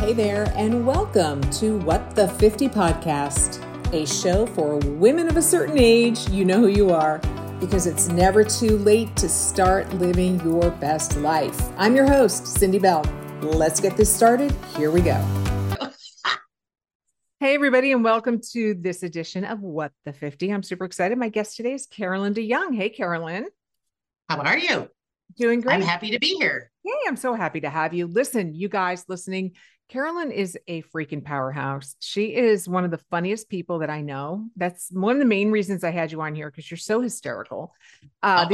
Hey there, and welcome to What the 50 podcast, a show for women of a certain age. You know who you are, because it's never too late to start living your best life. I'm your host, Cindy Bell. Let's get this started. Here we go. Hey, everybody, and welcome to this edition of What the 50. I'm super excited. My guest today is Carolyn DeYoung. Hey, Carolyn. How are you? Doing great. I'm happy to be here. Hey, I'm so happy to have you. Listen, you guys listening, Carolyn is a freaking powerhouse. She is one of the funniest people that I know. That's one of the main reasons I had you on here because you're so hysterical. Uh,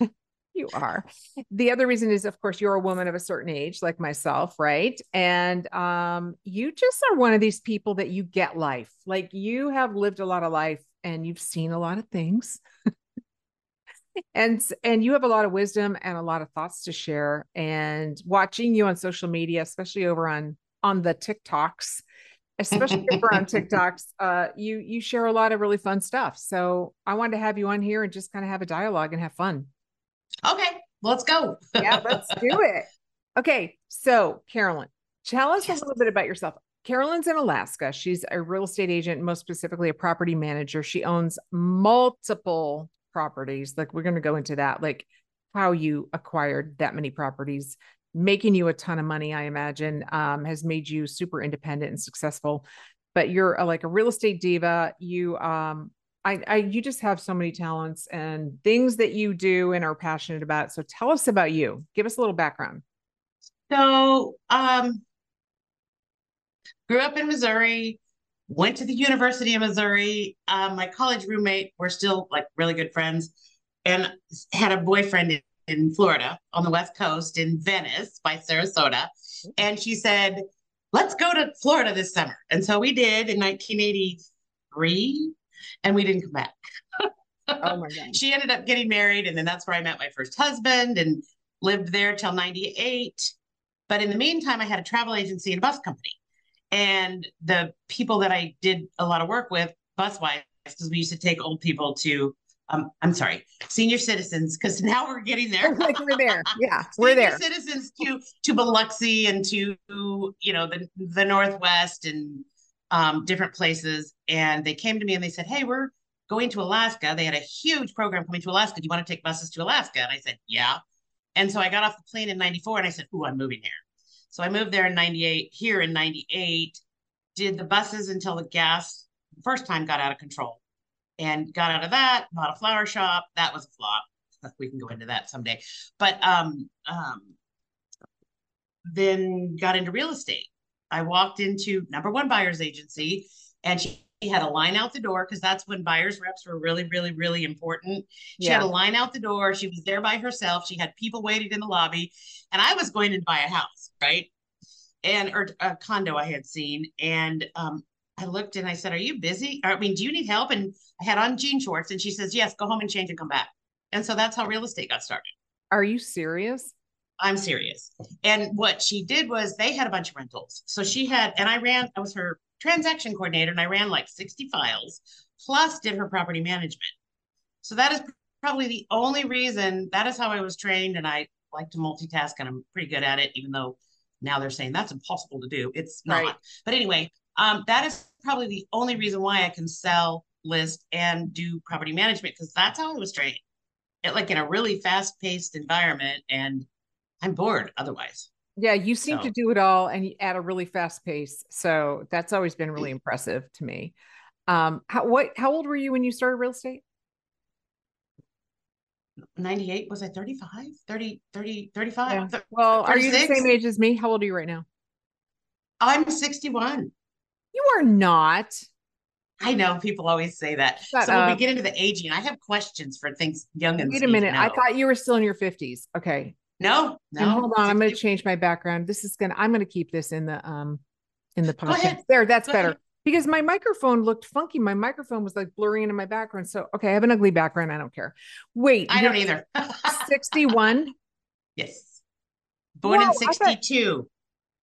you are. The other reason is, of course, you're a woman of a certain age, like myself, right? And um, you just are one of these people that you get life. Like you have lived a lot of life and you've seen a lot of things. and and you have a lot of wisdom and a lot of thoughts to share and watching you on social media especially over on on the tiktoks especially over on tiktoks uh you you share a lot of really fun stuff so i wanted to have you on here and just kind of have a dialogue and have fun okay let's go yeah let's do it okay so carolyn tell us yes. a little bit about yourself Carolyn's in Alaska. She's a real estate agent, most specifically a property manager. She owns multiple properties like we're going to go into that like how you acquired that many properties. Making you a ton of money i imagine um, has made you super independent and successful but you're a, like a real estate diva. You um I, I you just have so many talents and things that you do and are passionate about. So tell us about you. Give us a little background. So um grew up in missouri went to the University of Missouri. Um, my college roommate, we're still like really good friends, and had a boyfriend in, in Florida on the West Coast in Venice by Sarasota. And she said, let's go to Florida this summer. And so we did in 1983, and we didn't come back. oh my God. She ended up getting married, and then that's where I met my first husband and lived there till 98. But in the meantime, I had a travel agency and a bus company. And the people that I did a lot of work with, bus wise, because we used to take old people to, um, I'm sorry, senior citizens, because now we're getting there. like we're there. Yeah, we're there. Citizens to to Biloxi and to you know the the Northwest and um, different places, and they came to me and they said, "Hey, we're going to Alaska." They had a huge program coming to Alaska. Do you want to take buses to Alaska? And I said, "Yeah." And so I got off the plane in '94, and I said, "Ooh, I'm moving here." So I moved there in 98, here in 98, did the buses until the gas first time got out of control and got out of that, bought a flower shop. That was a flop. We can go into that someday. But um, um, then got into real estate. I walked into number one buyer's agency and she had a line out the door because that's when buyers reps were really, really, really important. She yeah. had a line out the door. She was there by herself. She had people waiting in the lobby, and I was going to buy a house, right? And or a condo I had seen, and um, I looked and I said, "Are you busy? I mean, do you need help?" And I had on jean shorts, and she says, "Yes, go home and change and come back." And so that's how real estate got started. Are you serious? I'm serious. And what she did was they had a bunch of rentals. So she had, and I ran, I was her transaction coordinator and I ran like 60 files, plus did her property management. So that is probably the only reason that is how I was trained. And I like to multitask and I'm pretty good at it, even though now they're saying that's impossible to do. It's not. Right. But anyway, um, that is probably the only reason why I can sell, list, and do property management because that's how I was trained. It, like in a really fast paced environment, and I'm bored otherwise. Yeah, you seem so. to do it all and at a really fast pace. So that's always been really impressive to me. Um, how what how old were you when you started real estate? 98 was I 35 30 30 35 yeah. well 36? are you the same age as me how old are you right now I'm 61 you are not I know people always say that Shut so up. when we get into the aging I have questions for things young and wait a minute I thought you were still in your 50s okay no, no. And hold on, I'm going to change my background. This is going to, I'm going to keep this in the, um, in the podcast. There, that's Go better. Ahead. Because my microphone looked funky. My microphone was like blurring into my background. So, okay, I have an ugly background. I don't care. Wait, I don't either. 61? Yes. Born Whoa, in 62.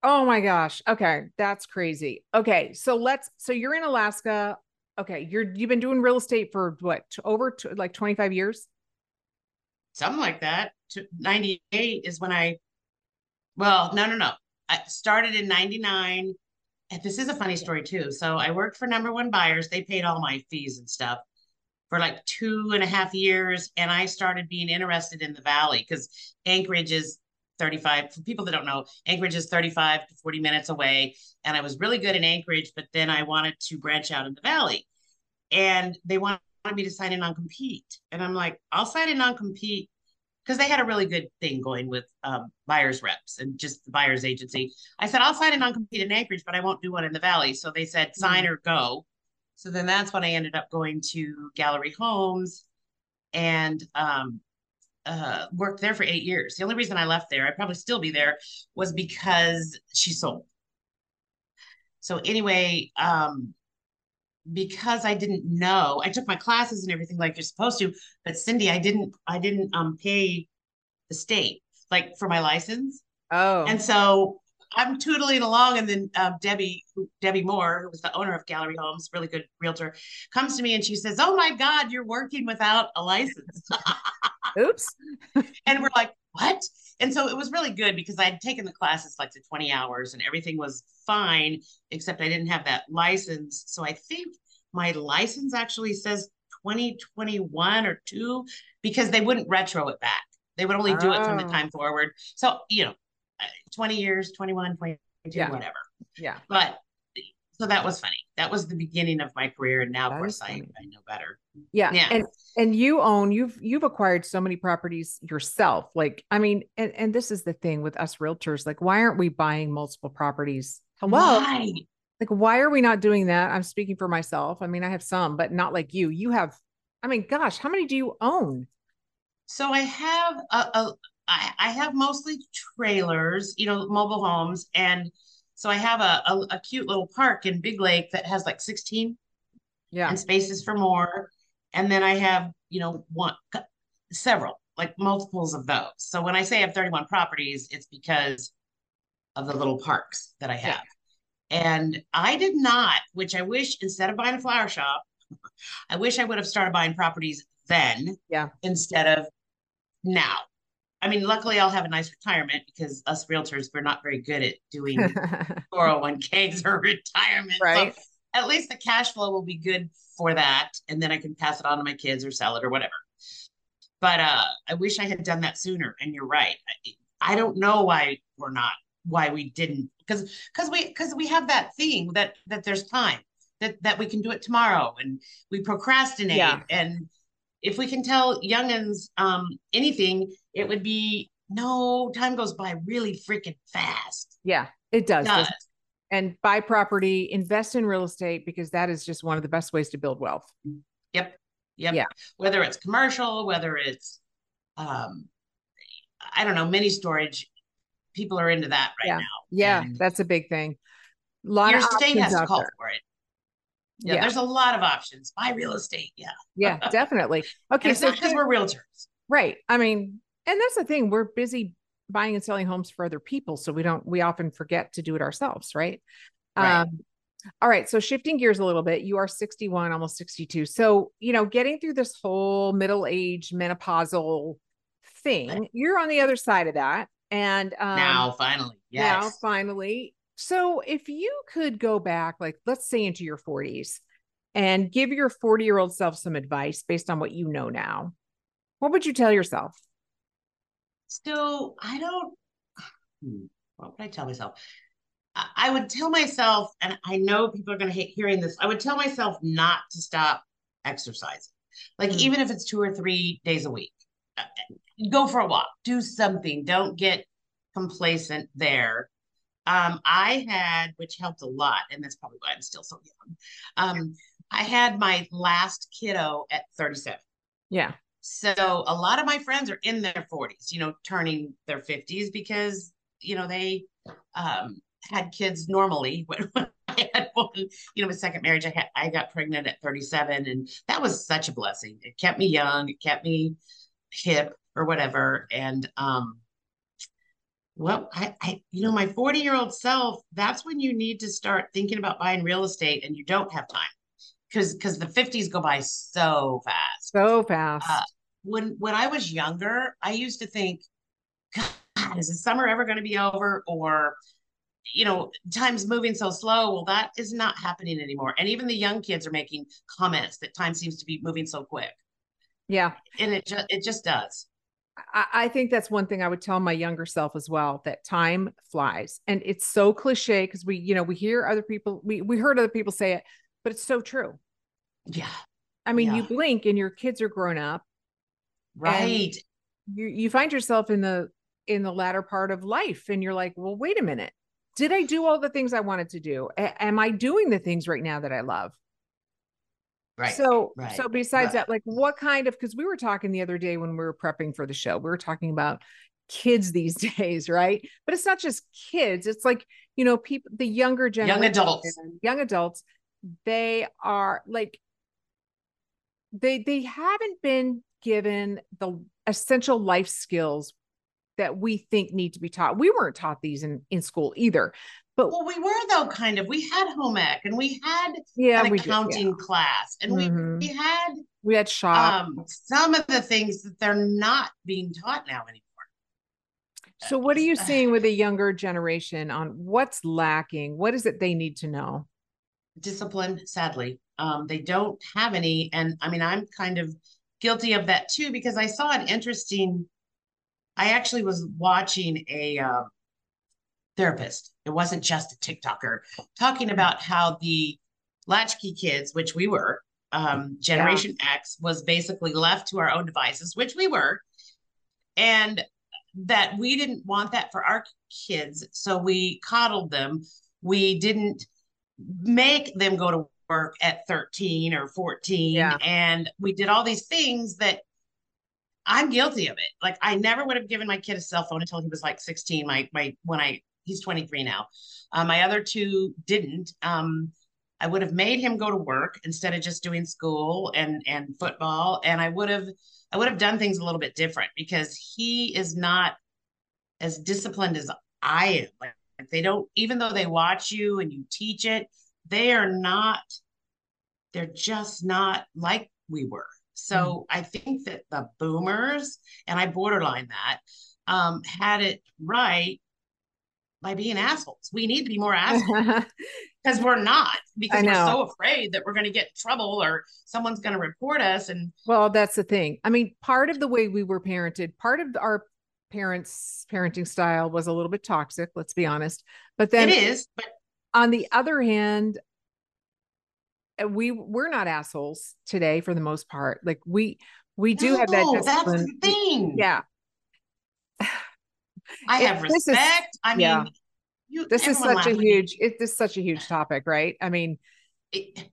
Oh my gosh. Okay. That's crazy. Okay. So let's, so you're in Alaska. Okay. You're, you've been doing real estate for what, over to, like 25 years? Something like that. 98 is when I, well, no, no, no. I started in 99. And this is a funny story too. So I worked for number one buyers. They paid all my fees and stuff for like two and a half years. And I started being interested in the valley because Anchorage is 35 for people that don't know anchorage is 35 to 40 minutes away and i was really good in anchorage but then i wanted to branch out in the valley and they wanted me to sign a non-compete and i'm like i'll sign a non-compete because they had a really good thing going with um, buyers reps and just the buyers agency i said i'll sign a non-compete in anchorage but i won't do one in the valley so they said sign mm-hmm. or go so then that's when i ended up going to gallery homes and um, uh, worked there for eight years. The only reason I left there, I'd probably still be there, was because she sold. So anyway, um, because I didn't know, I took my classes and everything like you're supposed to, but Cindy, I didn't, I didn't um pay the state like for my license. Oh, and so I'm tootling along, and then uh, Debbie, Debbie Moore, who was the owner of Gallery Homes, really good realtor, comes to me and she says, "Oh my God, you're working without a license." Oops. and we're like, "What?" And so it was really good because I had taken the classes like to 20 hours, and everything was fine, except I didn't have that license. So I think my license actually says 2021 or two because they wouldn't retro it back. They would only do oh. it from the oh. time forward. So, you know, uh, 20 years, 21, 22, yeah. whatever. Yeah. But so that was funny. That was the beginning of my career. And now, that of course, I, I know better. Yeah. yeah. And and you own, you've you've acquired so many properties yourself. Like, I mean, and, and this is the thing with us realtors, like, why aren't we buying multiple properties? Hello. Why? Like, why are we not doing that? I'm speaking for myself. I mean, I have some, but not like you. You have, I mean, gosh, how many do you own? So I have a, a I, I have mostly trailers, you know, mobile homes. And so I have a, a, a cute little park in Big Lake that has like 16 yeah. and spaces for more. And then I have, you know, one several, like multiples of those. So when I say I have 31 properties, it's because of the little parks that I have. Yeah. And I did not, which I wish instead of buying a flower shop, I wish I would have started buying properties then yeah. instead of now. I mean, luckily I'll have a nice retirement because us realtors, we're not very good at doing 401ks or retirement. Right. So at least the cash flow will be good for that. And then I can pass it on to my kids or sell it or whatever. But uh, I wish I had done that sooner. And you're right. I, I don't know why we're not, why we didn't, because because we because we have that thing that that there's time that that we can do it tomorrow and we procrastinate yeah. and if we can tell youngins um, anything, it would be no time goes by really freaking fast. Yeah, it does. It does. And buy property, invest in real estate because that is just one of the best ways to build wealth. Yep. Yep. Yeah. Whether it's commercial, whether it's um I don't know, mini storage, people are into that right yeah. now. Yeah, and that's a big thing. A lot your state has to call there. for it yeah, yeah, there's a lot of options. Buy real estate. Yeah. Yeah, definitely. Okay. so because we're realtors. Right. I mean, and that's the thing. We're busy buying and selling homes for other people. So we don't, we often forget to do it ourselves. Right. right. Um, all right. So shifting gears a little bit, you are 61, almost 62. So, you know, getting through this whole middle age menopausal thing, right. you're on the other side of that. And um, now finally, yes. Now finally, so if you could go back, like let's say into your 40s and give your 40 year old self some advice based on what you know now, what would you tell yourself? So I don't, hmm, what would I tell myself? I would tell myself, and I know people are going to hate hearing this, I would tell myself not to stop exercising. Like, mm-hmm. even if it's two or three days a week, uh, go for a walk, do something. Don't get complacent there. Um, I had, which helped a lot, and that's probably why I'm still so young. Um, I had my last kiddo at 37. Yeah. So a lot of my friends are in their 40s, you know, turning their 50s because, you know, they um, had kids normally. When, when I had one, you know, my second marriage, I had I got pregnant at 37, and that was such a blessing. It kept me young, it kept me hip or whatever. And um, well, I, I, you know, my 40 year old self, that's when you need to start thinking about buying real estate and you don't have time because, because the 50s go by so fast. So fast. Uh, when, when I was younger, I used to think, God, is the summer ever going to be over? Or you know, time's moving so slow. Well, that is not happening anymore. And even the young kids are making comments that time seems to be moving so quick. Yeah. And it just it just does. I, I think that's one thing I would tell my younger self as well that time flies. And it's so cliche because we, you know, we hear other people, we we heard other people say it, but it's so true. Yeah. I mean, Yeah. you blink and your kids are grown up. Right. You you find yourself in the in the latter part of life and you're like, well, wait a minute. Did I do all the things I wanted to do? A- am I doing the things right now that I love? Right. So, right, so besides right. that, like what kind of, because we were talking the other day when we were prepping for the show, we were talking about kids these days, right? But it's not just kids. It's like, you know, people, the younger generation, young adults. young adults, they are like, they, they haven't been given the essential life skills that we think need to be taught. We weren't taught these in, in school either. But well, we were though kind of. We had home ec and we had yeah, an we did, yeah. accounting class and Mhm. we we had we had shop. um some of the things that they're not being taught now anymore. So, what are you seeing with the younger generation on what's lacking? What is it they need to know? discipline sadly um they don't have any and i mean i'm kind of guilty of that too because i saw an interesting i actually was watching a uh, therapist. It wasn't just a tiktoker. Talking about how the latchkey kids which we were um generation x was basically left to our own devices which we were and that we didn't want that for our kids so we coddled them. We didn't make them go to work at 13 or 14 Yeah. and we did all these things that i'm guilty of it. Like i never would have given my kid a cell phone until he was like 16 my my when i he's 23 now. Uh, my other two didn't. Um i would have made him go to work instead of just doing school and and football and i would have i would have done things a little bit different because he is not as disciplined as i am. Like they don't even though they watch you and you teach it they are not they're just not like we were. So i think that the boomers and i borderline that um had it right by being assholes we need to be more assholes because we're not because we're so afraid that we're going to get in trouble or someone's going to report us and well, that's the thing. I mean, part of the way we were parented, part of our parents' parenting style was a little bit toxic, let's be honest. But then it is but on the other hand, uh, we we're not assholes today for the most part. Like we we do have that no, that's the thing Yeah. I It- have this is- respect i mean yeah. you, This is such a laughs at me. huge it, this is such a huge topic, right? I mean, it,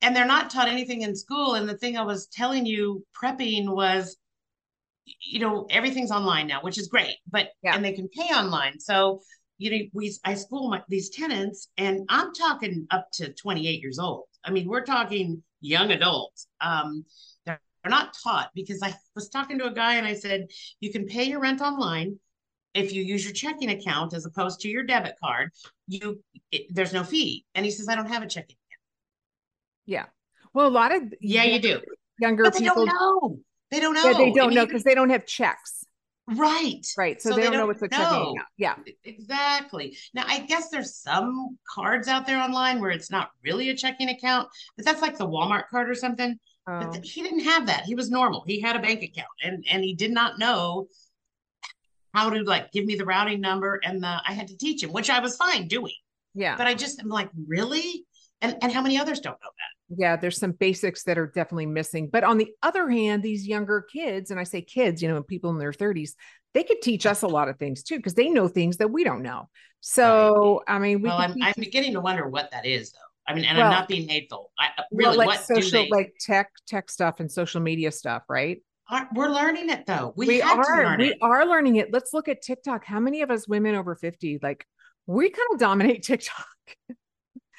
and they're not taught anything in school. And the thing I was telling you, prepping was, you know, everything's online now, which is great, but Yeah. and they can pay online. So you know, we I school my these tenants, and I'm talking up to 28 years old. I mean, we're talking young adults. Um, they're, they're not taught because I was talking to a guy and I said, you can pay your rent online if you use your checking account as opposed to your debit card. You it, there's no fee, and he says, I don't have a checking. Account. Yeah. Well, a lot of Yeah, you do. younger But they people don't know. They don't know. Yeah, they don't mean, know because they don't have checks, right. right? So, So they, they don't know what's a checking account. Yeah, Exactly. Now, I guess there's some cards out there online where it's not really a checking account, but that's like the Walmart card or something. But Oh, th- he didn't have that. He was normal. He had a bank account, and and he did not know how to like give me the routing number, and the I had to teach him, which I was fine doing. yeah, But I just am like, really? And and how many others don't know that? yeah. There's some basics that are definitely missing. But on the other hand, these younger kids, and I say kids, you know, people in their 30s, they could teach us a lot of things too because they know things that we don't know. So, I mean, we well, I'm I'm beginning to wonder what that is, though. I mean, and Well- I'm not being hateful. I uh, well, really like what do social, they? like tech, tech stuff and social media stuff, right? Are- we're learning it though. We, we are learn we it. are learning it let's look at tiktok how many of us women over 50 like we kind of dominate tiktok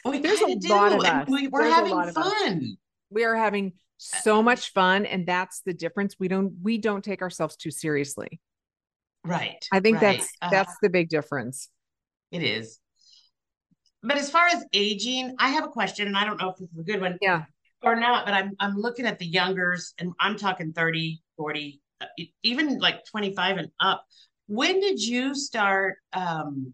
We there's a do, lot of us. we, we're There's having fun. we are having so much fun and that's the difference we don't we don't take ourselves too seriously Right. i think right. that's Uh, that's the big difference it is. But as far as aging, I have a question, and I don't know if this is a good one yeah or not, but I'm I'm looking at the youngers, and I'm talking 30, 40, uh, even like 25 and up. When did you start um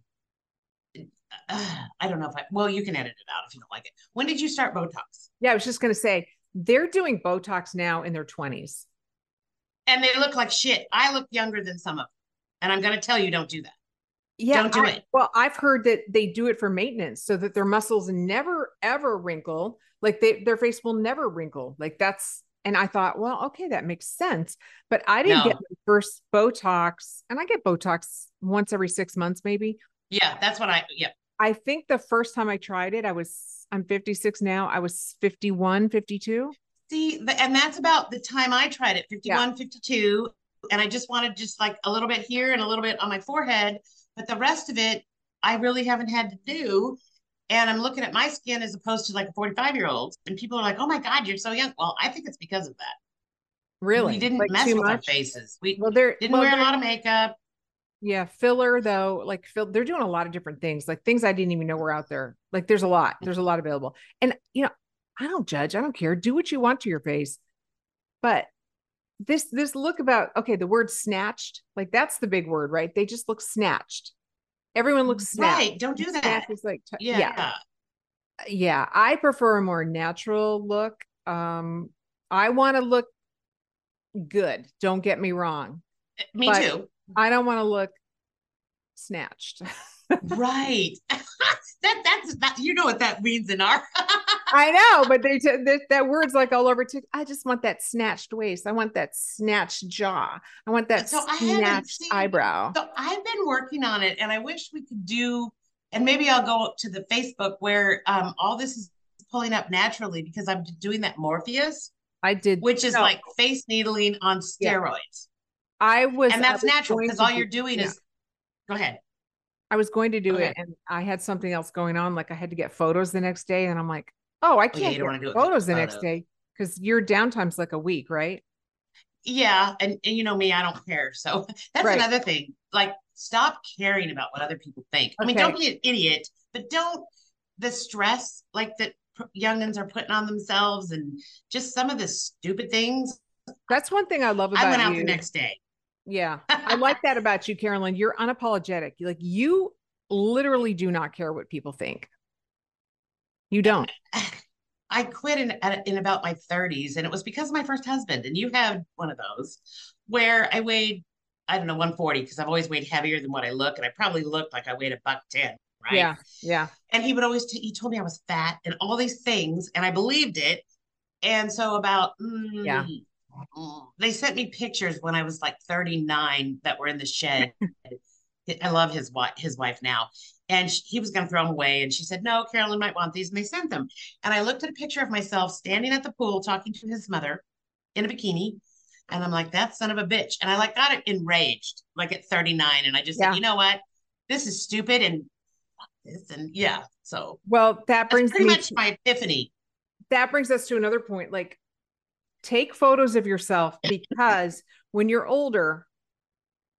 uh, I don't know if I, well, you can edit it out if you don't like it. When did you start Botox? Yeah, I was just going to say they're doing Botox now in their 20s. And they look like shit. I look younger than some of them. And I'm going to tell you, don't do that. Yeah. Don't do I, it. Well, I've heard that they do it for maintenance so that their muscles never, ever wrinkle. Like they, their face will never wrinkle. Like that's, and I thought, well, okay, that makes sense. But I didn't No. get my first Botox, and I get Botox once every six months, maybe. Yeah, that's what I, yeah. I think the first time I tried it, I was, I'm 56 now. I was 51, 52. See, and that's about the time I tried it 51, 52. And I just wanted just like a little bit here and a little bit on my forehead. But the rest of it, I really haven't had to do. And I'm looking at my skin as opposed to like a 45 year old. And people are like, oh my God, you're so young. Well, I think it's because of that. Really? We didn't Like, mess with our faces. We Well, they're didn't well, wear a they're- lot of makeup. Yeah, filler though, like fill, they're doing a lot of different things, like things I didn't even know were out there. Like there's a lot, mm. there's a lot available. And you know, I don't judge, I don't care. Do what you want to your face. But this this look about okay, the word snatched, like that's the big word, right? They just look snatched. Everyone looks snatched. Right. Don't do that. is like t- Yeah. yeah. Yeah, I prefer a more natural look. Um I want to look good. Don't get me wrong. Me But- too. I don't want to look snatched. Right. that that's that you know what that means in our I know, but they t- that, that word's like all over. T- I just want that snatched waist. I want that snatched jaw. I want that So snatched seen- eyebrow. So I've been working on it and I wish we could do and maybe I'll go to the Facebook where um all this is pulling up naturally because I'm doing that Morpheus, I did, which is No. like face needling on Yeah. steroids. I was, And that's was natural because all you're doing yeah. is go ahead. I was going to do Okay. it, and I had something else going on. Like I had to get photos the next day, and I'm like, oh, I can't you wanna get do photos the next day because your downtime's like a week, right? Yeah, and, and you know me, I don't care. So that's Right. another thing. Like, stop caring about what other people think. I mean, don't be an idiot, but don't the stress like that youngins are putting on themselves and just some of the stupid things. That's one thing I love about I went out you. the next day. Yeah. I like that about you, Carolyn. You're unapologetic. Like you literally do not care what people think. You don't. I quit in in about my 30s, and it was because of my first husband. And you had one of those where I weighed, I don't know, 140 because I've always weighed heavier than what I look, and I probably looked like I weighed a buck ten, right? Yeah. Yeah. and he would always t- he told me I was fat and all these things, and I believed it. And so about mm, Yeah. mm, they sent me pictures when I was like 39 that were in the shed. I love his wife his wife now, and sh he was going to throw them away, and she said no, Carolyn might want these, and they sent them. And I looked at a picture of myself standing at the pool talking to his mother in a bikini. And I'm like, that son of a bitch. And I like got it enraged, like at 39. And I just Yeah. said, you know what? This is stupid and this. And yeah. So Well, that brings pretty much my epiphany. that brings us to another point. Like take photos of yourself because when you're older,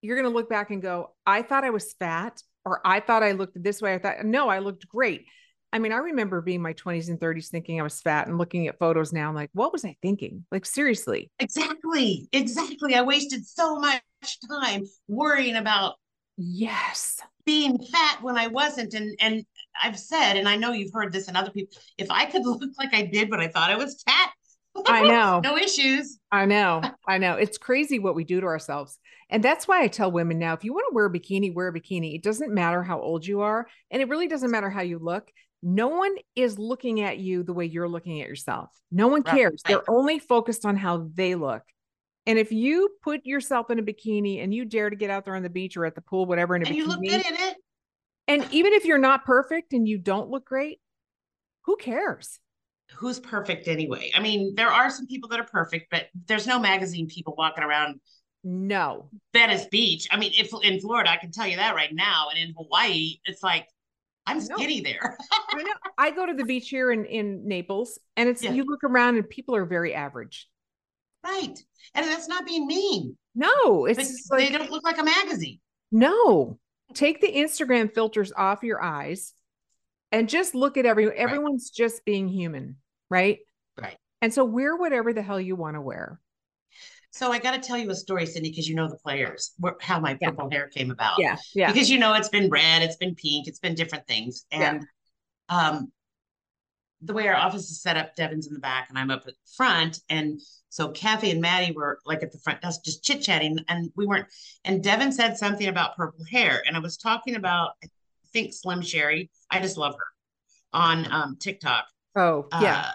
you're going to look back and go, I thought I was fat or I thought I looked this way. I thought, no, I looked great. I mean, I remember being my 20s and 30s thinking I was fat and looking at photos now. I'm like, what was I thinking? Like, seriously. Exactly. Exactly. I wasted so much time worrying about Yes. being fat when I wasn't. And and I've said, and I know you've heard this and other people, if I could look like I did, but I thought I was fat, I know. no issues. I know. I know. It's crazy what we do to ourselves. And that's why I tell women now if you want to wear a bikini, wear a bikini. It doesn't matter how old you are. And it really doesn't matter how you look. No one is looking at you the way you're looking at yourself. No one Right. cares. They're only focused on how they look. And if you put yourself in a bikini and you dare to get out there on the beach or at the pool, whatever, in a And you look good in it. and even if you're not perfect and you don't look great, who cares? Who's perfect anyway? I mean, there are some people that are perfect, but there's no magazine people walking around No. Venice Beach. I mean, if in Florida, I can tell you that right now, and in Hawaii, it's like I'm skinny there. I know. I go to the beach here in, in Naples and it's Yeah. you look around and people are very average. right, and that's not being mean, No, it's just they don't look like a magazine. no. Take the Instagram filters off your eyes and just look at everyone. everyone's just being human, right? Right. And so wear whatever the hell you want to wear. So I got to tell you a story, Cindy, because you know the players, how my Yeah. purple hair came about. Yeah. Yeah. Because you know it's been red, it's been pink, it's been different things. Yeah. And um the way our office is set up, Devin's in the back and I'm up at front. And so Kathy and Maddie were like at the front desk just chit-chatting and we weren't and Devin said something about purple hair. And I was talking about I think Slim Sherry. I just love her on um TikTok. Oh, yeah. Uh,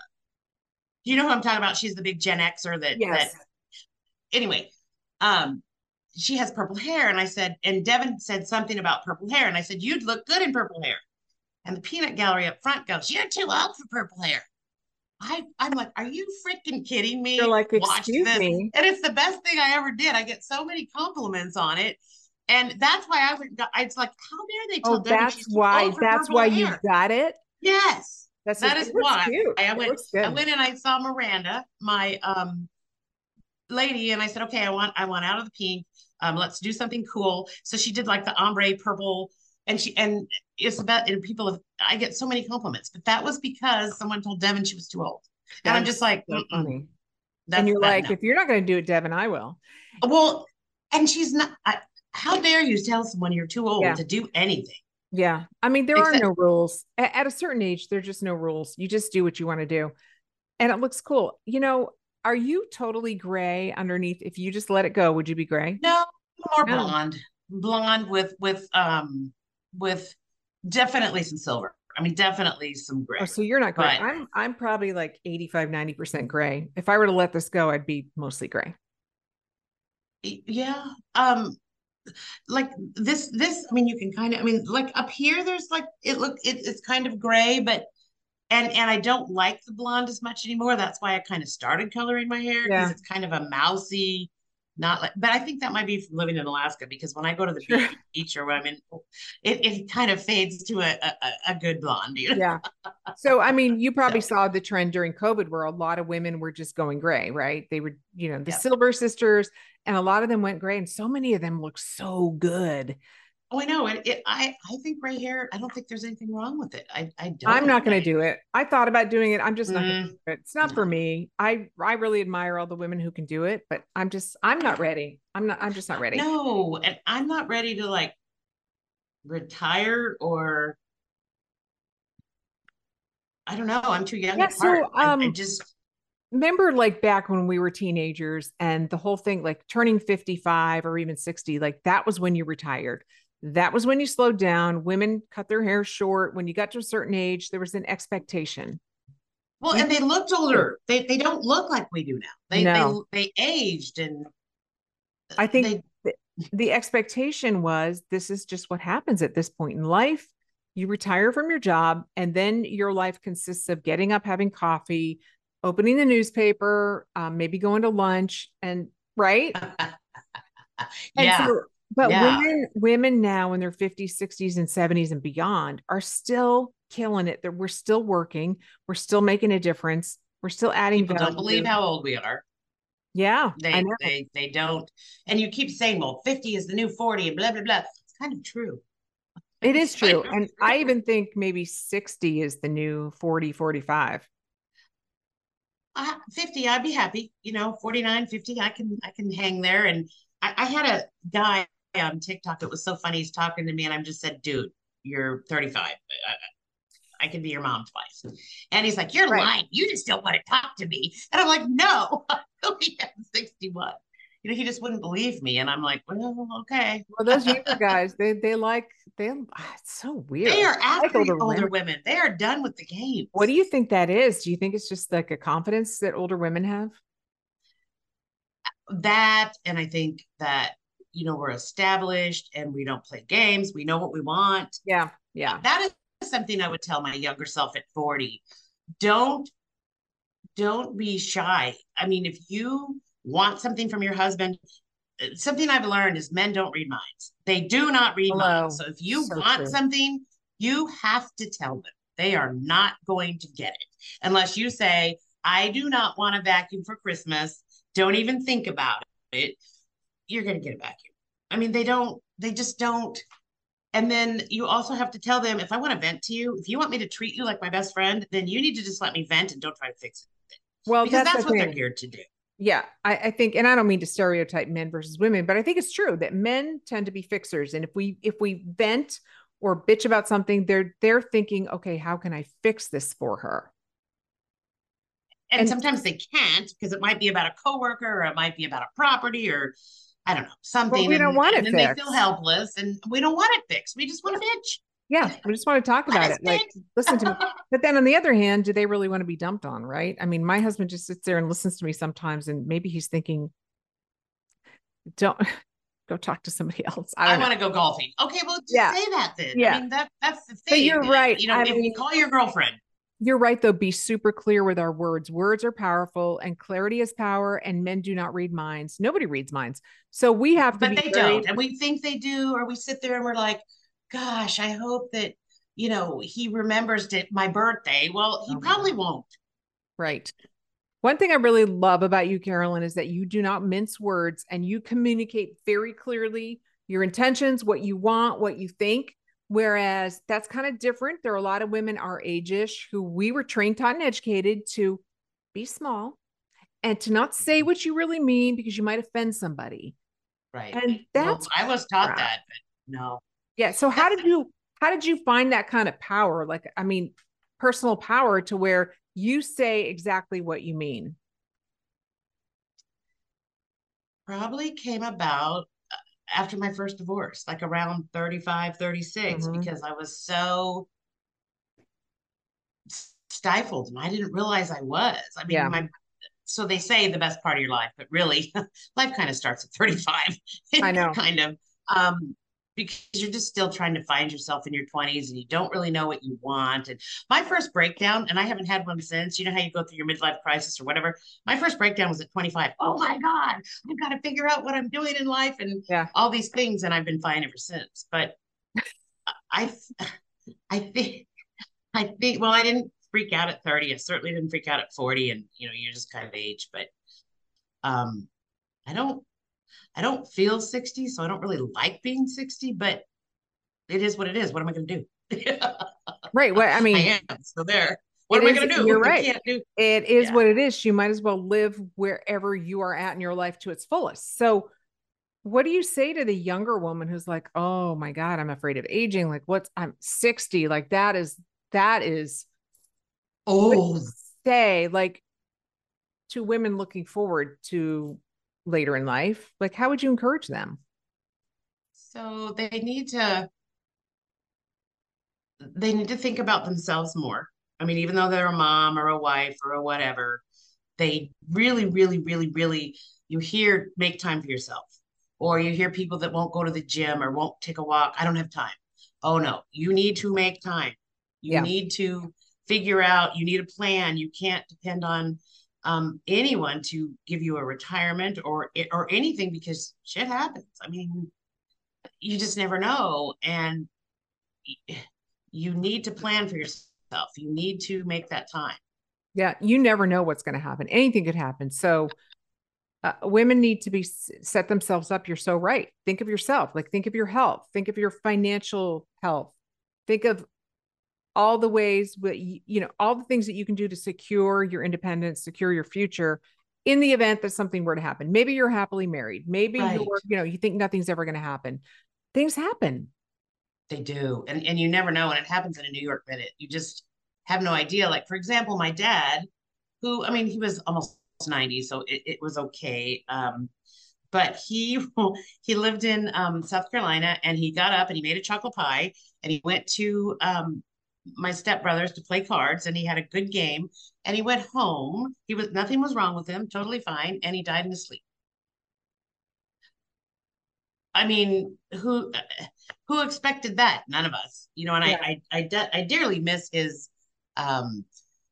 you know who I'm talking about? She's the big Gen Xer that Yes. that anyway, um, she has purple hair. And I said, and Devin said something about purple hair. And I said, you'd look good in purple hair. And the peanut gallery up front goes, You're too old for purple hair. I, I'm like, Are you freaking kidding me? You're like, Watch excuse this. me. And it's the best thing I ever did. I get so many compliments on it. And that's why I would, it's like, how dare they tell Oh, Devin that's why. That's why hair? you got it. Yes. That's That is why cute. I went. I went and I saw Miranda, my um lady, and I said, okay, I want I want out of the pink. Um, let's do something cool. So she did like the ombre purple, and she and it's about and people have I get so many compliments, but that was because someone told Devin she was too old, and I'm just like, so funny. that's And you're like, no." if you're not going to do it, Devin, I will. well, and she's not. I, how dare you tell someone you're too old Yeah. to do anything? Yeah. I mean, there Except- are no rules. A- At a certain age, there's just no rules. You just do what you want to do. And it looks cool. You know, are you totally gray underneath? If you just let it go, would you be gray? No, more No. blonde, blonde with with um with definitely some silver. I mean, definitely some gray. Oh, so you're not gray. But- I'm I'm probably like 85, 90% gray. If I were to let this go, I'd be mostly gray. Yeah. Um, like this, this, I mean, you can kind of, I mean, like up here, there's like, it look, it, it's kind of gray, but, and, and I don't like the blonde as much anymore. That's why I kind of started coloring my hair because Yeah. it's kind of a mousy, not like, but I think that might be from living in Alaska because when I go to the Sure. beach, or when I'm in, it, it kind of fades to a, a, a- good blonde. You know? Yeah. So, I mean, you probably So- saw the trend during COVID where a lot of women were just going gray, right? They were, you know, the Yep. Silver Sisters, and a lot of them went gray, and so many of them look so good. Oh, I know. It, it, I, I think gray hair, I don't think there's anything wrong with it. I, I don't. I'm not going to do it. I thought about doing it. I'm just not Mm, it. It's not for me. I I really admire all the women who can do it, but I'm just I'm not ready. I'm not I'm just not ready. No, and I'm not ready to like retire or I don't know. I'm too young Yeah, so, heart. I- I um, just Remember like back when we were teenagers and the whole thing like turning 55 or even 60, like that was when you retired. That was when you slowed down. Women cut their hair short. When you got to a certain age, there was an expectation. well, and they looked older. They they don't look like we do now. They No. they they aged and I think they, the expectation was this is just what happens at this point in life. You retire from your job, and then your life consists of getting up, having coffee, opening the newspaper, um, maybe going to lunch, and right. And yeah. so- but Yeah. women, women now in their 50s, 60s, and 70s and beyond are still killing it. That we're still working, we're still making a difference, we're still adding People value. don't believe how old we are. yeah, They they they don't. And you keep saying, well, 50 is the new 40 and blah blah blah. It's kind of true. It is true. And I even think maybe 60 is the new 40, 45. uh, 50 i'd be happy you know 49 50 i can i can hang there and I, I had a guy on tiktok it was so funny he's talking to me and i'm just said dude you're 35 I, I can be your mom twice and he's like you're Right. lying you just don't want to talk to me and i'm like no he had 61 you know he just wouldn't believe me and i'm like well okay Well, those younger guys, they they like they. ah, It's so weird. they are I like after older, older women. women. they are done with the game What do you think that is? Do you think it's just like a confidence that older women have? that and i think that you know we're established and we don't play games. We know what we want. Yeah, yeah, that is something i would tell my younger self at 40 don't don't be shy. I mean if you want something from your husband uh, something i've learned is men don't read minds. They do not read Hello. minds. So if you So want true. something you have to tell them. They are not going to get it. Unless you say i do not want a vacuum for christmas. Don't even think about it you're going to get a vacuum i mean they don't they just don't and then you also have to tell them if I want to vent to you, if you want me to treat you like my best friend, then you need to just let me vent and don't try to fix it Well, because that's, that's, the what thing. they're here to do. Yeah, I, I think, and I don't mean to stereotype men versus women, but I think it's true that men tend to be fixers. And if we if we vent or bitch about something, they're they're thinking, okay, how can I fix this for her? And, and sometimes they can't because it might be about a coworker or it might be about a property or I don't know something. Well, we don't and, want and it. then fixed. they feel helpless, and we don't want it fixed. We just want to bitch. Yeah, we just want to talk about it. Like, listen to me. But then on the other hand, do they really want to be dumped on? Right? I mean, my husband just sits there and listens to me sometimes, and maybe he's thinking, "Don't go talk to somebody else." I, I want to go golfing. Okay, well, just Yeah. say that then. Yeah. I mean, that that's the thing. But you're that, right. You know, I if mean- you call your girlfriend, You're right, though. Be super clear with our words. Words are powerful, and clarity is power. And men do not read minds. Nobody reads minds, so we have to. but be they very- don't, and we think they do, or we sit there and we're like, "Gosh, I hope that you know he remembers that my birthday." Well, he Oh probably won't. Right. One thing I really love about you, Carolyn, is that you do not mince words and you communicate very clearly your intentions, what you want, what you think. Whereas that's kind of different. There are a lot of women our age-ish who we were trained, taught, and educated to be small and to not say mm-hmm. what you really mean because you might offend somebody. Right. And Well, that's I was taught crap. that, but no. yeah. So how did you how did you find that kind of power? Like, I mean, personal power to where you say exactly what you mean. probably came about after my first divorce, like around 35, 36, Mhm. because I was so stifled and I didn't realize I was. I mean, Yeah. my so they say the best part of your life, but really life kind of starts at 35. I know. kind of. Um, because you're just still trying to find yourself in your 20s and you don't really know what you want. And my first breakdown, and I haven't had one since, you know how you go through your midlife crisis or whatever. My first breakdown was at 25. Oh my God, I've got to figure out what I'm doing in life and Yeah. all these things. And I've been fine ever since. But I, I think, I think, well, I didn't freak out at 30. I certainly didn't freak out at 40. And, you know, you're just kind of age, but um, I don't, I don't feel 60, so I don't really like being 60, but it is what it is. What am I going to do? Right. Well, I mean, I am. So there. What am I going to do? you're right. can't do. it is Yeah. what it is. You might as well live wherever you are at in your life to its fullest. So, what do you say to the younger woman who's like, "Oh my god, I'm afraid of aging. Like, what's I'm 60. Like that is that is Oh, say like to women looking forward to later in life. Like, how would you encourage them? so they need to. They need to think about themselves more. I mean, even though they're a mom or a wife or a whatever, they really, really, really, really. You hear make time for yourself, or you hear people that won't go to the gym or won't take a walk. I don't have time. Oh no, you need to make time. You Yeah. need to figure out. You need a plan. You can't depend on um, anyone to give you a retirement or or anything because shit happens. I mean, you just never know, and you need to plan for yourself. You need to make that time. Yeah, you never know what's going to happen. Anything could happen. So, uh, women need to be set themselves up. You're so right. Think of yourself. Like think of your health. Think of your financial health. Think of all the ways that you, know all the things that you can do to secure your independence, secure your future in the event that something were to happen. Maybe you're happily married. Maybe Right. you're you know you think nothing's ever going to happen. Things happen. They do. And and you never know. And it happens in a New York minute. You just have no idea. Like, for example, my dad, who, I mean, he was almost 90, so it, it was okay. Um, but he he lived in um, South Carolina and he got up and he made a chocolate pie and he went to um, my stepbrothers to play cards and he had a good game and he went home. He was nothing was wrong with him, totally fine, and he died in his sleep. I mean, who who expected that? None of us, you know. And Yeah. I I I, de- I dearly miss his. Um,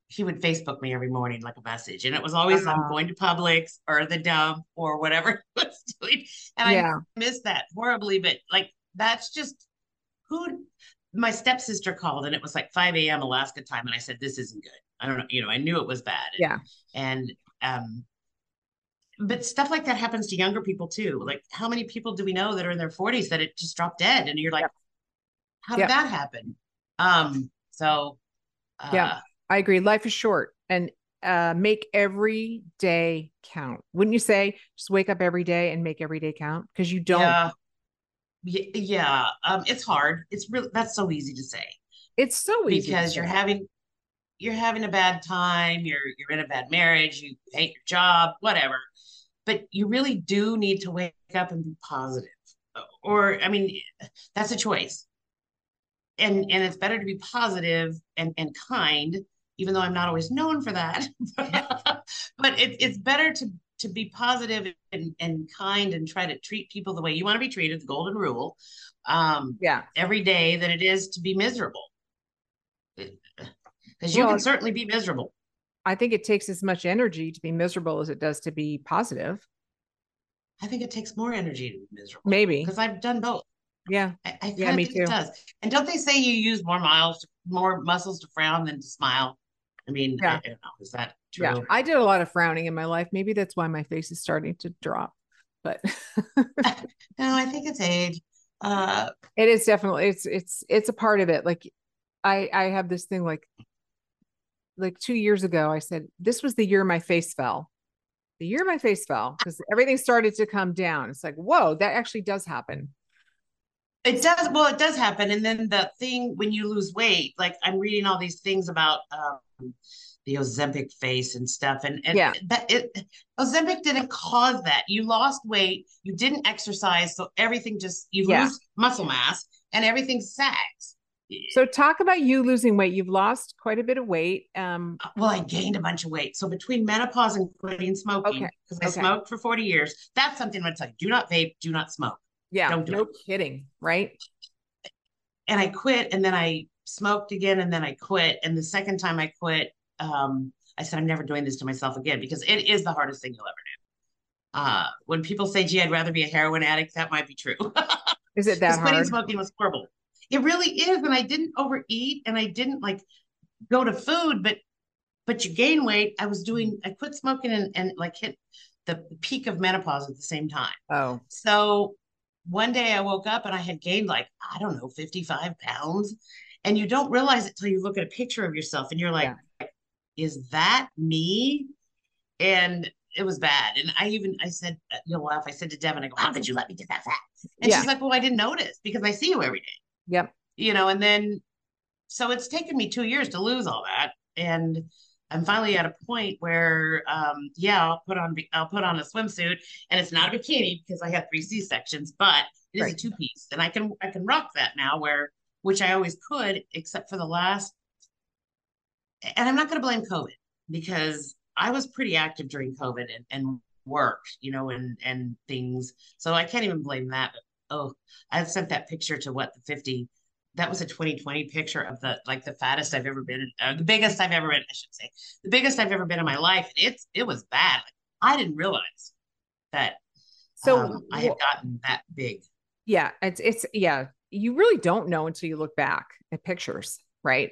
he would Facebook me every morning like a message, and it was always I'm Uh-huh. going to Publix or the dump or whatever he was doing, and Yeah. I miss that horribly. But like that's just who. My stepsister called, and it was like 5 a.m. Alaska time, and I said, "This isn't good." I don't know, you know, I knew it was bad. Yeah. and um but stuff like that happens to younger people too. Like, how many people do we know that are in their 40s that it just dropped dead? And you're like, Yep. how did Yep. that happen? Um, so uh, Yeah. I agree. Life is short. And uh, make every day count. Wouldn't you say just wake up every day and make every day count? Because you don't. Yeah. Yeah. Um, it's hard. It's really that's so easy to say. It's so easy because you're having you're having a bad time, you're you're in a bad marriage, you hate your job, whatever. But you really do need to wake up and be positive. Or I mean, that's a choice. And and it's better to be positive and and kind even though I'm not always known for that. but it, it's better to to be positive and, and kind and try to treat people the way you want to be treated, the golden rule, um, yeah, every day than it is to be miserable. Because you well, can certainly be miserable. I think it takes as much energy to be miserable as it does to be positive. I think it takes more energy to be miserable. Maybe because I've done both. Yeah, I, I yeah, me too. It does. And don't they say you use more miles, more muscles to frown than to smile? I mean, yeah. I, I, don't know. Is that true? Yeah, I did a lot of frowning in my life. Maybe that's why my face is starting to drop. But no, I think it's age. Uh, it is definitely it's it's it's a part of it. Like I I have this thing like like two years ago. I said this was the year my face fell. The year my face fell because everything started to come down. It's like whoa, that actually does happen. It does. Well, it does happen. And then the thing when you lose weight, like I'm reading all these things about um, the Ozempic face and stuff. And, and yeah, that it Ozempic didn't cause that. You lost weight, you didn't exercise, so everything just you yeah. lose muscle mass and everything sags. So talk about you losing weight. You've lost quite a bit of weight. Um, uh, well, I gained a bunch of weight. So between menopause and quitting smoking, because okay. I okay. smoked for 40 years, that's something I'm gonna tell you. Do not vape, do not smoke. Yeah, Don't do no it. kidding, right? And I quit, and then I smoked again, and then I quit. And the second time I quit, um, I said I'm never doing this to myself again because it is the hardest thing you'll ever do. Uh, when people say, "Gee, I'd rather be a heroin addict," that might be true. is it that hard? Quitting smoking was horrible. It really is, and I didn't overeat, and I didn't like go to food, but but you gain weight. I was doing. I quit smoking and and like hit the peak of menopause at the same time. Oh, so one day I woke up and I had gained like, I don't know, 55 pounds. And you don't realize it till you look at a picture of yourself and you're like, yeah. Is that me? And it was bad. And I even, I said, uh, you'll laugh. I said to Devin, I go, how could you let me get that fat? And yeah. she's like, well, I didn't notice because I see you every day. Yep. You know, and then, so it's taken me two years to lose all that. And I'm finally at a point where, um, yeah, I'll put on I'll put on a swimsuit, and it's not a bikini because I had three C sections, but it is right. a two piece, and I can I can rock that now. Where which I always could, except for the last. And I'm not going to blame COVID because I was pretty active during COVID and, and worked, you know, and and things. So I can't even blame that. But oh, I sent that picture to what the 50 that was a 2020 picture of the like the fattest I've ever been, uh, the biggest I've ever been. I should say the biggest I've ever been in my life. And it's it was bad. Like, I didn't realize that. So um, I had gotten that big. Yeah, it's it's yeah. You really don't know until you look back at pictures, right?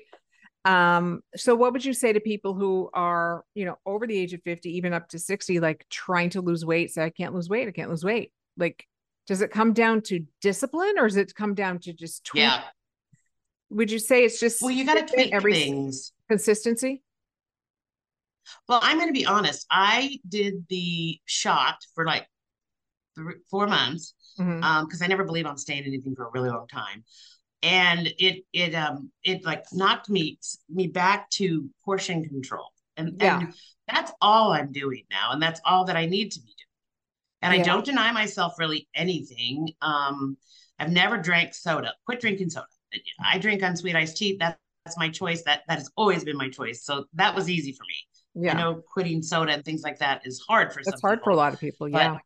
Um, so what would you say to people who are, you know, over the age of 50, even up to 60, like trying to lose weight, say, I can't lose weight, I can't lose weight. Like, does it come down to discipline or does it come down to just tweak? Yeah. Would you say it's just well you got to tweak every things. consistency? Well i'm going to be honest i did the shot for like three, four months because mm-hmm. um, i never believe on staying anything for a really long time and it it um it like knocked me me back to portion control and, yeah. and that's all i'm doing now and that's all that i need to be doing and yeah. i don't deny myself really anything um i've never drank soda quit drinking soda I drink unsweet iced tea. That, that's my choice. That that has always been my choice. So that was easy for me. Yeah. I know quitting soda and things like that is hard for. That's hard people, for a lot of people. Yeah.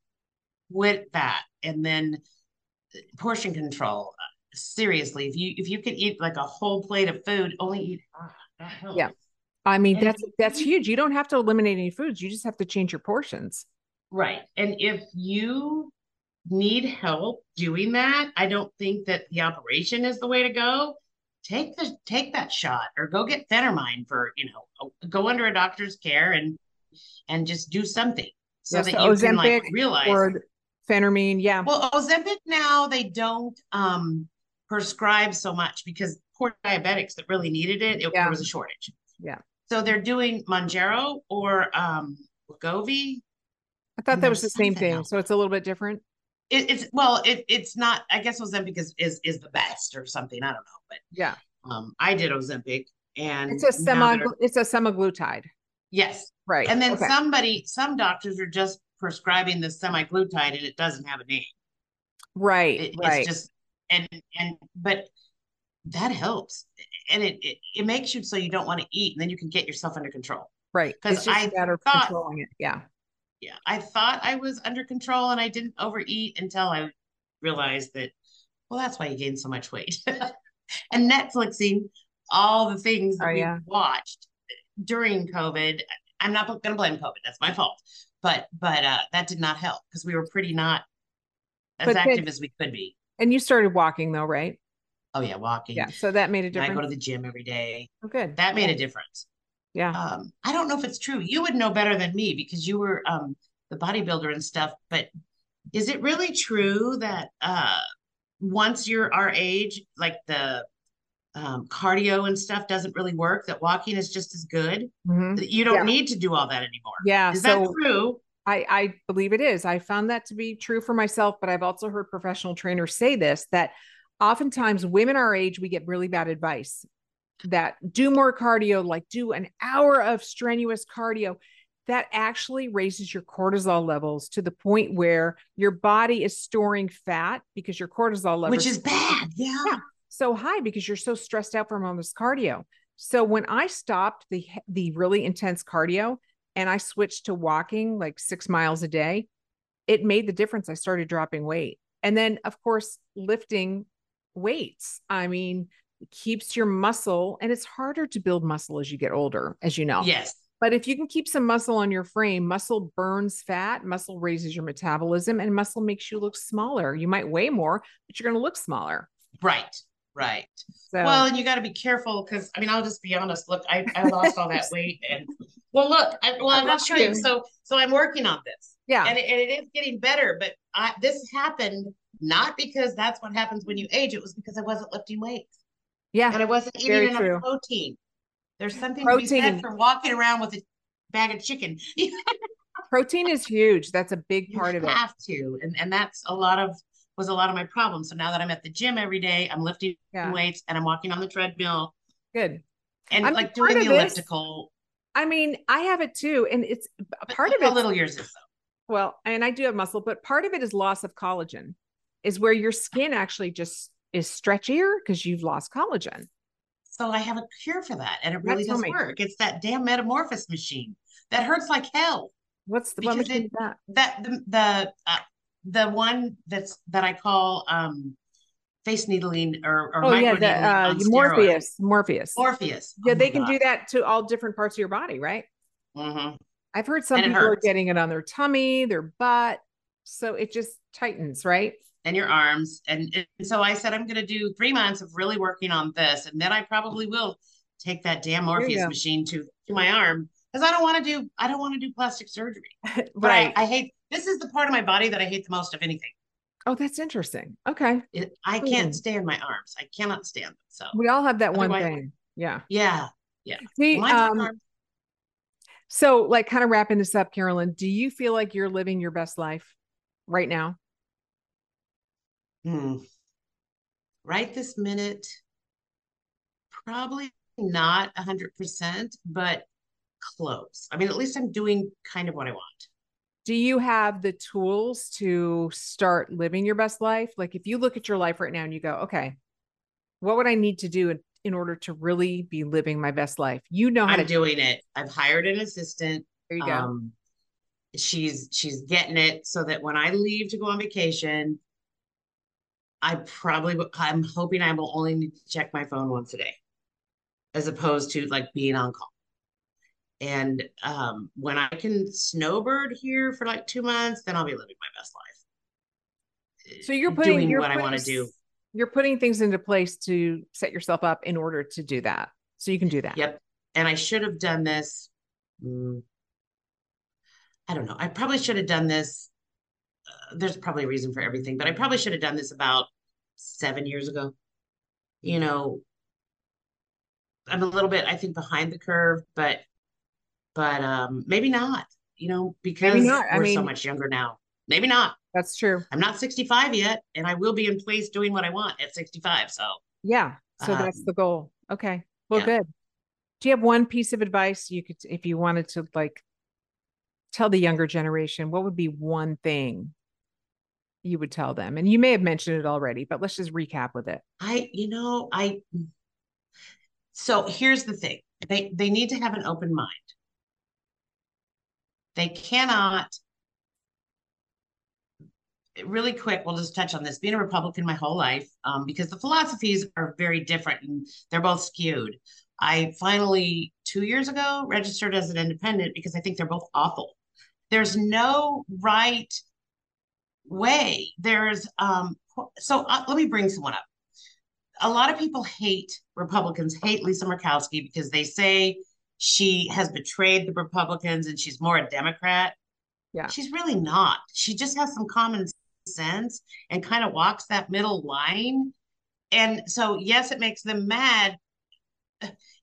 With that, and then portion control. Seriously, if you if you could eat like a whole plate of food, only eat. Oh, yeah. I mean, and that's that's huge. You don't have to eliminate any foods. You just have to change your portions. Right. And if you need help doing that, I don't think that the operation is the way to go. Take the take that shot or go get Phentermine for, you know, go under a doctor's care and and just do something so yes, that you Ozempic can like realize or Phentermine, yeah. Well, Ozempic now they don't um prescribe so much because poor diabetics that really needed it, it yeah. there was a shortage. Yeah. So they're doing Mounjaro or um Wegovy. I thought that was the same thing. else. So it's a little bit different. It, it's well, it it's not. I guess Ozempic is, is is the best or something. I don't know, but Yeah. um, I did Ozempic, and It's a semi it's a semaglutide. yes, Right. and then Okay. somebody, some doctors are just prescribing the semaglutide, and it doesn't have a name. right. It, right. It's just and and but that helps, and it, it it makes you so you don't want to eat, and then you can get yourself under control. right because I matter thought- controlling it. Yeah. Yeah, I thought I was under control, and I didn't overeat until I realized that. Well, that's why you gained so much weight. and Netflixing all the things that Oh, we yeah. watched during COVID. I'm not going to blame COVID. That's my fault. But but uh, that did not help because we were pretty not as But then- active as we could be. And you started walking though, right? Oh yeah, walking. Yeah. So that made a And I difference. go to the gym every day. oh, good. That made a difference. Yeah. Um, I don't know if it's true. You would know better than me because you were um the bodybuilder and stuff. But is it really true that uh once you're our age, like the um, cardio and stuff doesn't really work? That walking is just as good. Mhm. That you don't Yeah. need to do all that anymore. Yeah. Is so that true? I, I believe it is. I found that to be true for myself, but I've also heard professional trainers say this that oftentimes women our age, we get really bad advice that do more cardio, like do an hour of strenuous cardio. That actually raises your cortisol levels to the point where your body is storing fat because your cortisol levels Which is bad. Yeah. Yeah. so high because you're so stressed out from all this cardio. So when I stopped the the really intense cardio and I switched to walking like 6 miles a day, it made the difference. I started dropping weight. And then of course lifting weights. I mean, it keeps your muscle and it's harder to build muscle as you get older, as you know. Yes. But if you can keep some muscle on your frame, muscle burns fat, muscle raises your metabolism, and muscle makes you look smaller. You might weigh more, but you're going to look smaller. Right. Right. So, Well, and you got to be careful because I mean, I'll just be honest. Look, I, I lost all that weight, and well, look, I, well, I'm not sure. you. So, so I'm working on this, yeah, and it, and it is getting better. But I, this happened not because that's what happens when you age. It was because I wasn't lifting weights yeah, and I wasn't eating enough true. protein. There's something to be Protein. said for walking around with a bag of chicken. protein is huge. That's a big part of it. have to, and and that's a lot of was a lot of my problem. So now that I'm at the gym every day, I'm lifting Yeah, weights and I'm walking on the treadmill good. and I mean, like doing the of this- elliptical. I mean, I have it too, and it's part of how it. little yours is though. Well, and I do have muscle, but part of it is loss of collagen, is where your skin actually just is stretchier because you've lost collagen. So I have a cure for that, and it really tell does me. work. It's that damn Metamorphosis machine that hurts like hell. What's the Because it- that? That the the uh, the one that's that I call um face needling or or Oh yeah, the uh. Morpheus, Morpheus. Morpheus. Yeah, Oh they can God. do that to all different parts of your body, right? Mhm. I've heard some people are getting it on their tummy, their butt, so it just tightens, right? and your arms. And, and so I said, I'm going to do three months of really working on this. And then I probably will take that damn Morpheus machine to, to my arm because I don't want to do, I don't want to do plastic surgery. Right. I, I hate, this is the part of my body that I hate the most of anything. oh, that's interesting. Okay. It, I can't stand my arms. I cannot stand them. So We all have that one thing. Yeah. yeah. See, Mine's um, arms. so like kind of wrapping this up, Carolyn, do you feel like you're living your best life right now? Hmm. Right this minute, probably not a hundred percent, but close. I mean, at least I'm doing kind of what I want. Do you have the tools to start living your best life? Like if you look at your life right now and you go, okay, what would I need to do in, in order to really be living my best life? You know how I'm to do doing it. I've hired an assistant. there you go. Um, she's she's getting it so that when I leave to go on vacation, I probably I'm hoping I will only need to check my phone once a day, as opposed to like being on call. And um, when I can snowbird here for like two months, then I'll be living my best life. so you're putting doing you're what I want to do. You're putting things into place to set yourself up in order to do that. So you can do that. Yep. And I should have done this. mm, I don't know. I probably should have done this. Uh, there's probably a reason for everything, but I probably should have done this about seven years ago. You know, I'm a little bit, I think, behind the curve, but but um maybe not, you know, because. We're mean- so much younger now. Maybe not. That's true. I'm not 65 yet, and I will be in place doing what I want at 65. So Yeah. So that's Um, the goal. Okay. Well, yeah. good. Do you have one piece of advice you could, if you wanted to like tell the younger generation, what would be one thing you would tell them? And you may have mentioned it already, but let's just recap with it. I, you know, I so here's the thing. They they need to have an open mind. They cannot really quick, we'll just touch on this. Being a Republican my whole life, um, because the philosophies are very different and they're both skewed. I finally, two years ago, registered as an independent because I think they're both awful. There's no right way. There's, um, so uh, let me bring someone up. A lot of people hate Republicans, hate Lisa Murkowski because they say she has betrayed the Republicans and she's more a Democrat. Yeah. She's really not. She just has some common sense and kind of walks that middle line. And so, yes, it makes them mad.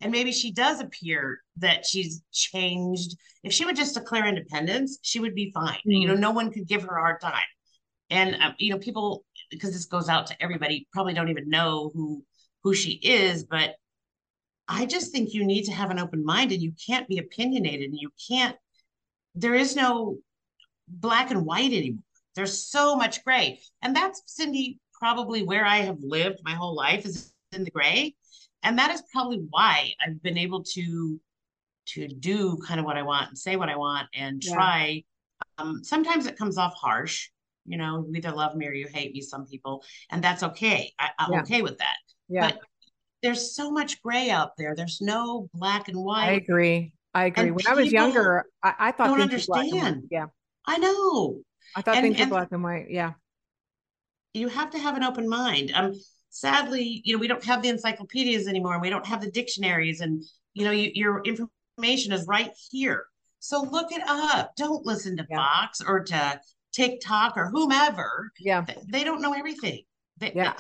And maybe she does appear that she's changed. If she would just declare independence, she would be fine. You know, no one could give her a hard time. And um, you know, people because this goes out to everybody probably don't even know who who she is, but I just think you need to have an open mind and you can't be opinionated and you can't there is no black and white anymore. There's so much gray. And that's Cindy probably where I have lived my whole life is in the gray. And that is probably why I've been able to to do kind of what I want and say what I want and Yeah. try. Um, sometimes it comes off harsh, you know, you either love me or you hate me, some people, and that's okay. I, I'm Yeah. okay with that. Yeah. But there's so much gray out there. There's no black and white. I agree. I agree. And When I was younger, I, I thought don't things were black and white. understand. Yeah. I know. I thought And- things were black and white. Yeah. you have to have an open mind. Um, sadly, you know, we don't have the encyclopedias anymore, and we don't have the dictionaries, and you know, you, your information is right here. So look it up. Don't listen to Yeah. Fox or to TikTok or whomever. Yeah. They don't know everything. They, Yeah.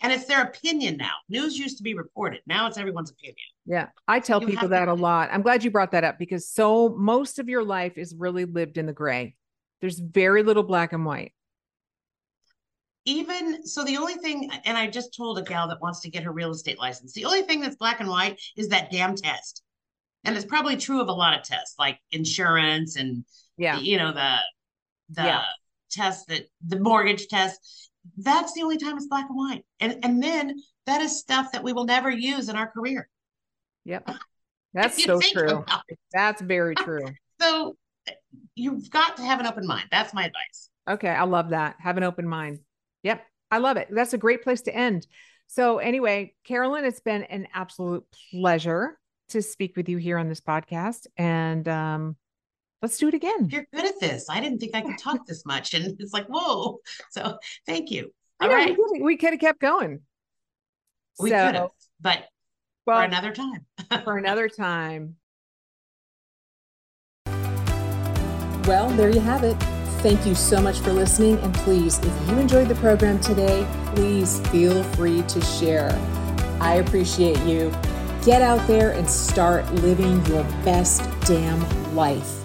and it's their opinion now. News used to be reported. Now it's everyone's opinion. Yeah. I tell You people that to- a lot. I'm glad you brought that up because so most of your life is really lived in the gray. There's very little black and white. Even so, the only thing, and I just told a gal that wants to get her real estate license, the only thing that's black and white is that damn test. And it's probably true of a lot of tests like insurance and Yeah. you know the the Yeah. test that the mortgage test that's the only time it's black and white and and then that is stuff that we will never use in our career Yep. That's so true. That's very true. so you've got to have an open mind that's my advice Okay, I love that. Have an open mind. Yep, I love it. That's a great place to end. So, anyway, Carolyn, it's been an absolute pleasure to speak with you here on this podcast, and um, let's do it again. you're good at this i didn't think i could talk this much and it's like whoa so thank you I all know, right we, we could have kept going. we so, could have but well, for another time for another time. Well, there you have it. Thank you so much for listening. And please, if you enjoyed the program today, please feel free to share. I appreciate you. Get out there and start living your best damn life.